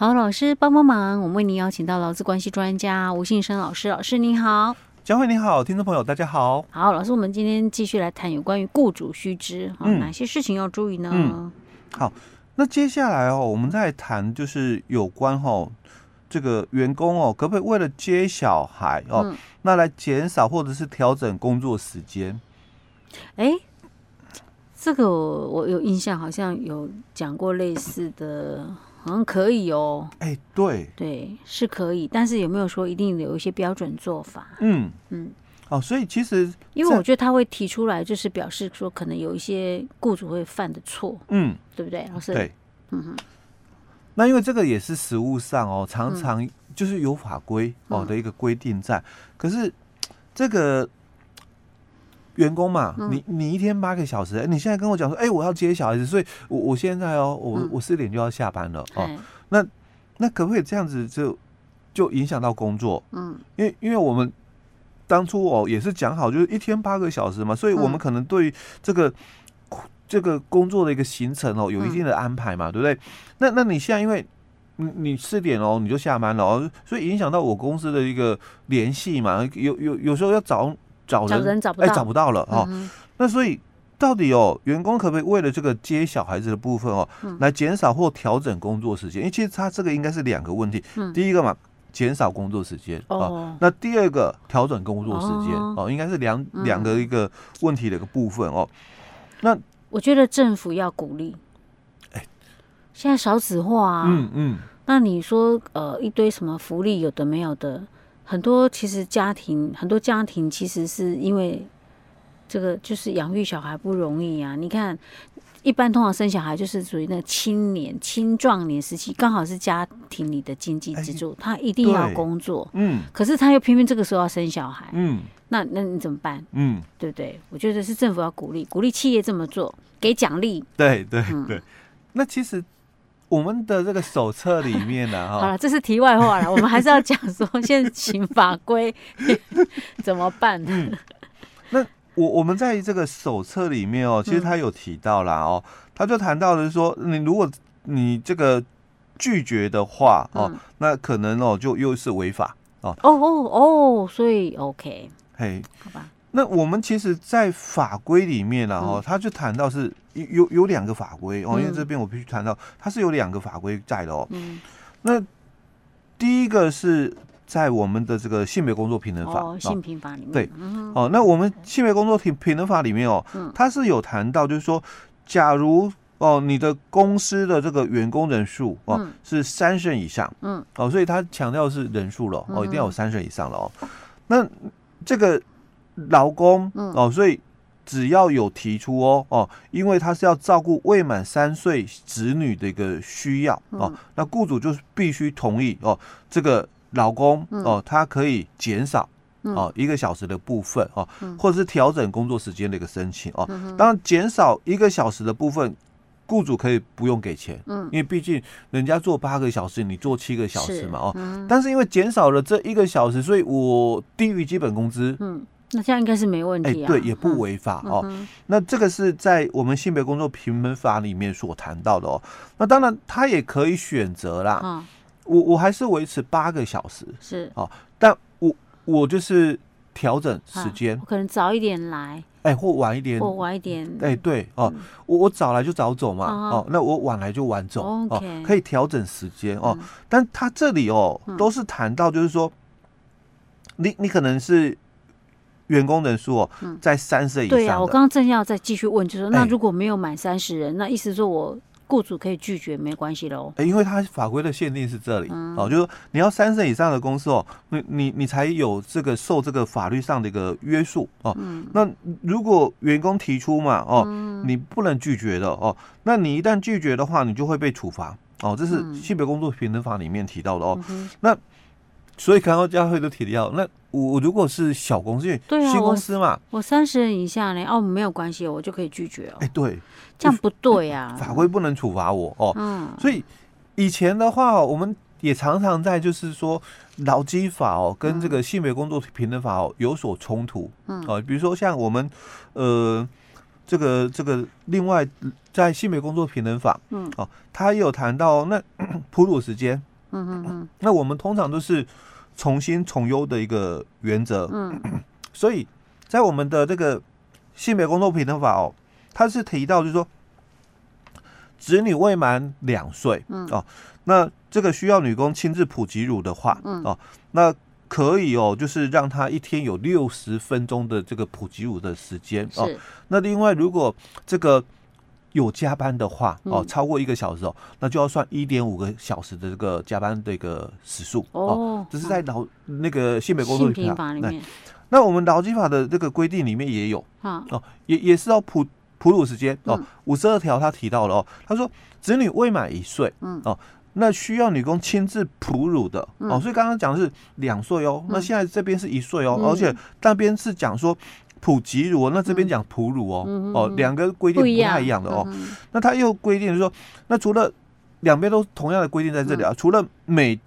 好，老师帮帮忙，我们为您邀请到劳资关系专家吴信生老师，老师您好，佳慧你好，听众朋友大家好。好，老师，我们今天继续来谈有关于雇主须知，嗯，哪些事情要注意呢？嗯、好，那接下来哦，我们再谈就是有关哦，这个员工哦，可不可以为了接小孩哦，嗯、那来减少或者是调整工作时间？哎。这个我有印象，好像有讲过类似的，好像可以哦。哎，对，对，是可以，但是有没有说一定有一些标准做法？嗯嗯。哦，所以其实，因为我觉得他会提出来，就是表示说可能有一些雇主会犯的错，嗯，对不对，老师？对，嗯哼。那因为这个也是实务上哦，常常就是有法规哦的一个规定在，嗯、可是这个。员工嘛，嗯、你你一天八个小时，你现在跟我讲说，哎、欸，我要接小孩子，所以我我现在哦，我、嗯、我四点就要下班了哦。嗯、那那可不可以这样子就就影响到工作？嗯，因为因为我们当初哦也是讲好，就是一天八个小时嘛，所以我们可能对这个、嗯、这个工作的一个行程哦有一定的安排嘛，嗯、对不对？那那你现在因为你你四点哦你就下班了哦，所以影响到我公司的一个联系嘛，有有有时候要找。找人，找人找不到，哎，找不到了哦。嗯、那所以到底哦，员工可不可以为了这个接小孩子的部分哦，嗯、来减少或调整工作时间？因为其实他这个应该是两个问题。嗯、第一个嘛，减少工作时间啊。哦、那第二个调整工作时间哦，哦，应该是两两个一个问题的一个部分哦。那我觉得政府要鼓励。哎，现在少子化啊。嗯嗯。嗯那你说呃，一堆什么福利有的没有的？很多其实家庭，很多家庭其实是因为这个，就是养育小孩不容易啊。你看，一般通常生小孩就是属于那个青年、青壮年时期，刚好是家庭里的经济支柱，他一定要工作。嗯。可是他又偏偏这个时候要生小孩。嗯。那那你怎么办？嗯，对不对？我觉得是政府要鼓励，鼓励企业这么做，给奖励。对对对。那其实。我们的这个手册里面呢，哈，好了，这是题外话了。我们还是要讲说，现行法规 怎么办？嗯，那我我们在这个手册里面哦，其实他有提到啦哦，他就谈到的是说，你如果你这个拒绝的话哦，那可能哦就又是违法哦。哦哦哦，所以 OK，嘿，好吧。那我们其实，在法规里面呢，哦，他就谈到是有有有两个法规哦，因为这边我必须谈到，它是有两个法规在的哦。嗯。那第一个是在我们的这个性别工作平等法，哦性平法里面。对。哦，那我们性别工作平平等法里面哦，它是有谈到，就是说，假如哦，你的公司的这个员工人数哦是三十人以上，嗯，哦，所以他强调是人数了哦，一定要有三十人以上了哦。那这个。劳工哦，所以只要有提出哦哦，因为他是要照顾未满三岁子女的一个需要哦，那雇主就是必须同意哦，这个劳工哦，他可以减少哦一个小时的部分哦，或者是调整工作时间的一个申请哦。当然，减少一个小时的部分，雇主可以不用给钱，因为毕竟人家做八个小时，你做七个小时嘛哦。但是因为减少了这一个小时，所以我低于基本工资。那这样应该是没问题啊，对，也不违法哦。那这个是在我们性别工作平等法里面所谈到的哦。那当然，他也可以选择啦。我我还是维持八个小时是哦，但我我就是调整时间，我可能早一点来，哎，或晚一点，或晚一点，哎，对哦，我我早来就早走嘛，哦，那我晚来就晚走哦，可以调整时间哦。但他这里哦，都是谈到就是说，你你可能是。员工人数哦，在三十以上。对啊，我刚刚正要再继续问，就是说，那如果没有满三十人，那意思说我雇主可以拒绝，没关系喽？因为他法规的限定是这里哦，就是说你要三十以上的公司哦，你你你才有这个受这个法律上的一个约束哦。那如果员工提出嘛哦，你不能拒绝的哦，那你一旦拒绝的话，你就会被处罚哦。这是性别工作平等法里面提到的哦。那所以刚刚佳慧都提到那。我如果是小公司，对啊新公司嘛，我三十人以下呢，哦，没有关系，我就可以拒绝哦。哎，对，这样不对呀，法规不能处罚我哦。嗯，所以以前的话，我们也常常在就是说劳基法哦，跟这个性别工作平等法哦有所冲突。嗯，哦，比如说像我们呃，这个这个另外在性别工作平等法，嗯，哦，他也有谈到那 哺乳时间。嗯嗯嗯。那我们通常都是从新从优的一个原则。嗯。所以在我们的这个性别工作平等法哦，它是提到就是说，子女未满两岁，嗯哦，那这个需要女工亲自普及乳的话，嗯哦，那可以哦，就是让他一天有六十分钟的这个普及乳的时间哦。那另外如果这个有加班的话，哦，超过一个小时哦，那就要算一点五个小时的这个加班的一个时数哦。这是在劳那个性别工作法里面。那我们劳基法的这个规定里面也有啊，哦，也也是要普。哺乳时间哦，五十二条他提到了哦，他说子女未满一岁，嗯哦，那需要女工亲自哺乳的哦，所以刚刚讲的是两岁哦，那现在这边是一岁哦，而且那边是讲说普及乳，那这边讲哺乳哦，哦，两个规定不太一样的哦，那他又规定说，那除了两边都同样的规定在这里啊，除了每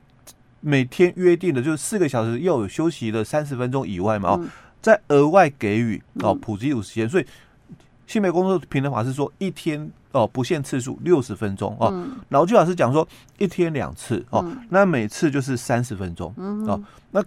每天约定的就是四个小时又有休息的三十分钟以外嘛哦，再额外给予哦普及乳时间，所以。性别工作平等法是说一天哦不限次数六十分钟哦，劳基法是讲说一天两次哦，那每次就是三十分钟哦，那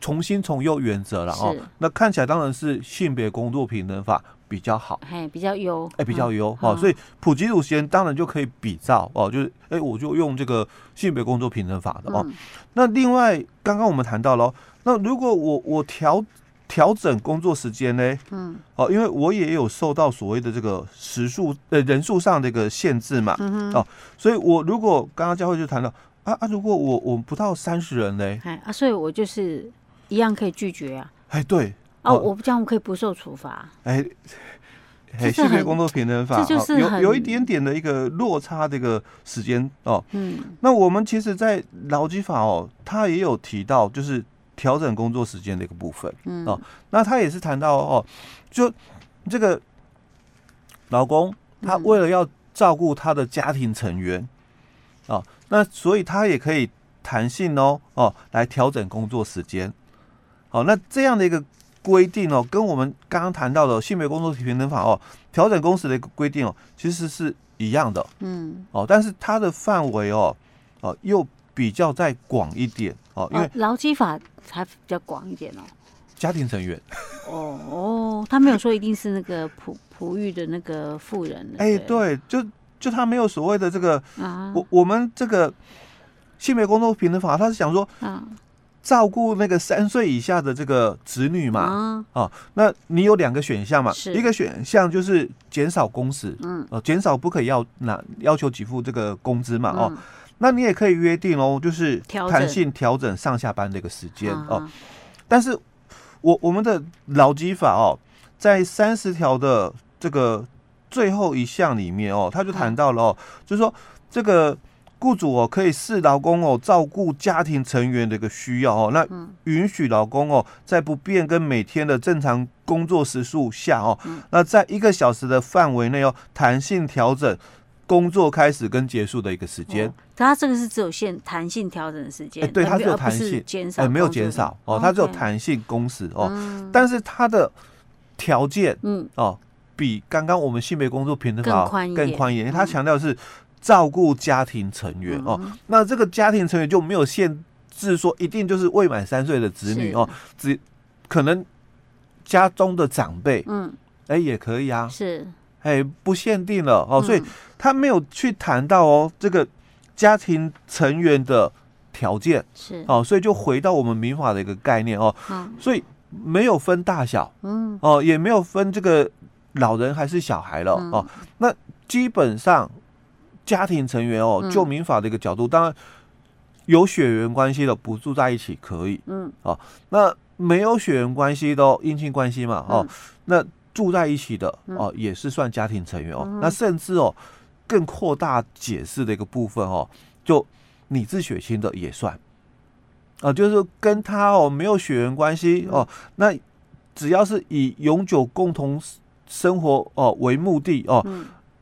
从轻从优原则了哦，那看起来当然是性别工作平等法比较好，哎比较优。哎比较优哦，所以普及乳时间当然就可以比照哦，就是哎我就用这个性别工作平等法的哦，那另外刚刚我们谈到了，那如果我我调。调整工作时间呢？嗯，哦，因为我也有受到所谓的这个时数呃人数上的一个限制嘛，嗯哼，哦，所以我如果刚刚佳慧就谈到啊啊，如果我我不到三十人呢？哎啊，所以我就是一样可以拒绝啊。哎，对，哦，我不这样可以不受处罚。哎，哎，性别工作平等法，这就是有有一点点的一个落差这个时间哦。嗯，那我们其实，在劳基法哦，他也有提到，就是。调整工作时间的一个部分，嗯哦，那他也是谈到哦，就这个老公他为了要照顾他的家庭成员，哦，那所以他也可以弹性哦哦来调整工作时间，好，那这样的一个规定哦，跟我们刚刚谈到的性别工作平等法哦，调整工时的一个规定哦，其实是一样的，嗯。哦，但是它的范围哦哦又比较再广一点。哦，因为劳基法。才比较广一点哦，家庭成员。哦哦，他没有说一定是那个哺哺育的那个妇人，哎、欸，对，就就他没有所谓的这个啊，我我们这个性别工作平等法，他是想说啊，照顾那个三岁以下的这个子女嘛，啊，哦、那你有两个选项嘛，一个选项就是减少工时，嗯，哦，减少不可以要拿要求给付这个工资嘛，嗯、哦。那你也可以约定哦，就是弹性调整上下班的一个时间哦。但是我我们的劳基法哦，在三十条的这个最后一项里面哦，他就谈到了哦，就是说这个雇主哦可以视劳工哦照顾家庭成员的一个需要哦，那允许劳工哦在不变跟每天的正常工作时数下哦，那在一个小时的范围内哦弹性调整。工作开始跟结束的一个时间，它这个是只有限弹性调整的时间，哎，对，它只有弹性，减少，哎，没有减少哦，它只有弹性工时哦，但是它的条件，嗯，哦，比刚刚我们性别工作平等法更宽一点，它强调是照顾家庭成员哦，那这个家庭成员就没有限制说一定就是未满三岁的子女哦，只可能家中的长辈，嗯，哎，也可以啊，是。哎，不限定了哦，所以他没有去谈到哦这个家庭成员的条件是。哦，所以就回到我们民法的一个概念哦，所以没有分大小，嗯。哦，也没有分这个老人还是小孩了哦，那基本上家庭成员哦，就民法的一个角度，当然有血缘关系的不住在一起可以，嗯。哦，那没有血缘关系的姻亲关系嘛，哦那。住在一起的哦，也是算家庭成员哦。那甚至哦，更扩大解释的一个部分哦，就拟制血亲的也算。啊，就是跟他哦没有血缘关系哦，那只要是以永久共同生活哦为目的哦，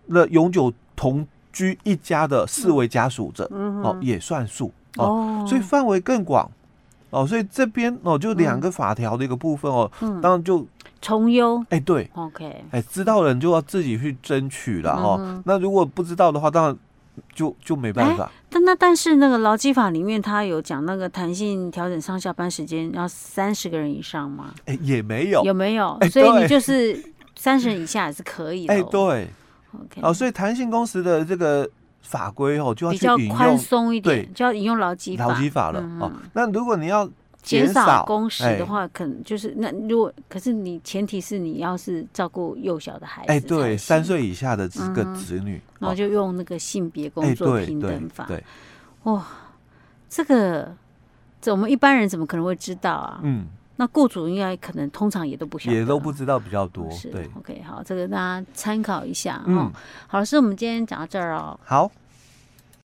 那永久同居一家的四位家属者哦也算数哦，所以范围更广哦，所以这边哦就两个法条的一个部分哦，当然就。从优哎，对，OK，哎，知道的人就要自己去争取了哈。那如果不知道的话，当然就就没办法。但那但是那个劳基法里面，他有讲那个弹性调整上下班时间要三十个人以上吗？哎，也没有，有没有？所以你就是三十人以下也是可以的。哎，对，OK。哦，所以弹性工时的这个法规哦，就要比较宽松一点，就要引用劳基法劳基法了。哦，那如果你要。减少工时的话，可能就是那如果可是你前提是你要是照顾幼小的孩子，哎，对，三岁以下的这个子女，然后就用那个性别工作平等法，对，哇，这个这我们一般人怎么可能会知道啊？嗯，那雇主应该可能通常也都不晓得，也都不知道比较多，是对，OK，好，这个大家参考一下哈。好，老师，我们今天讲到这儿哦，好。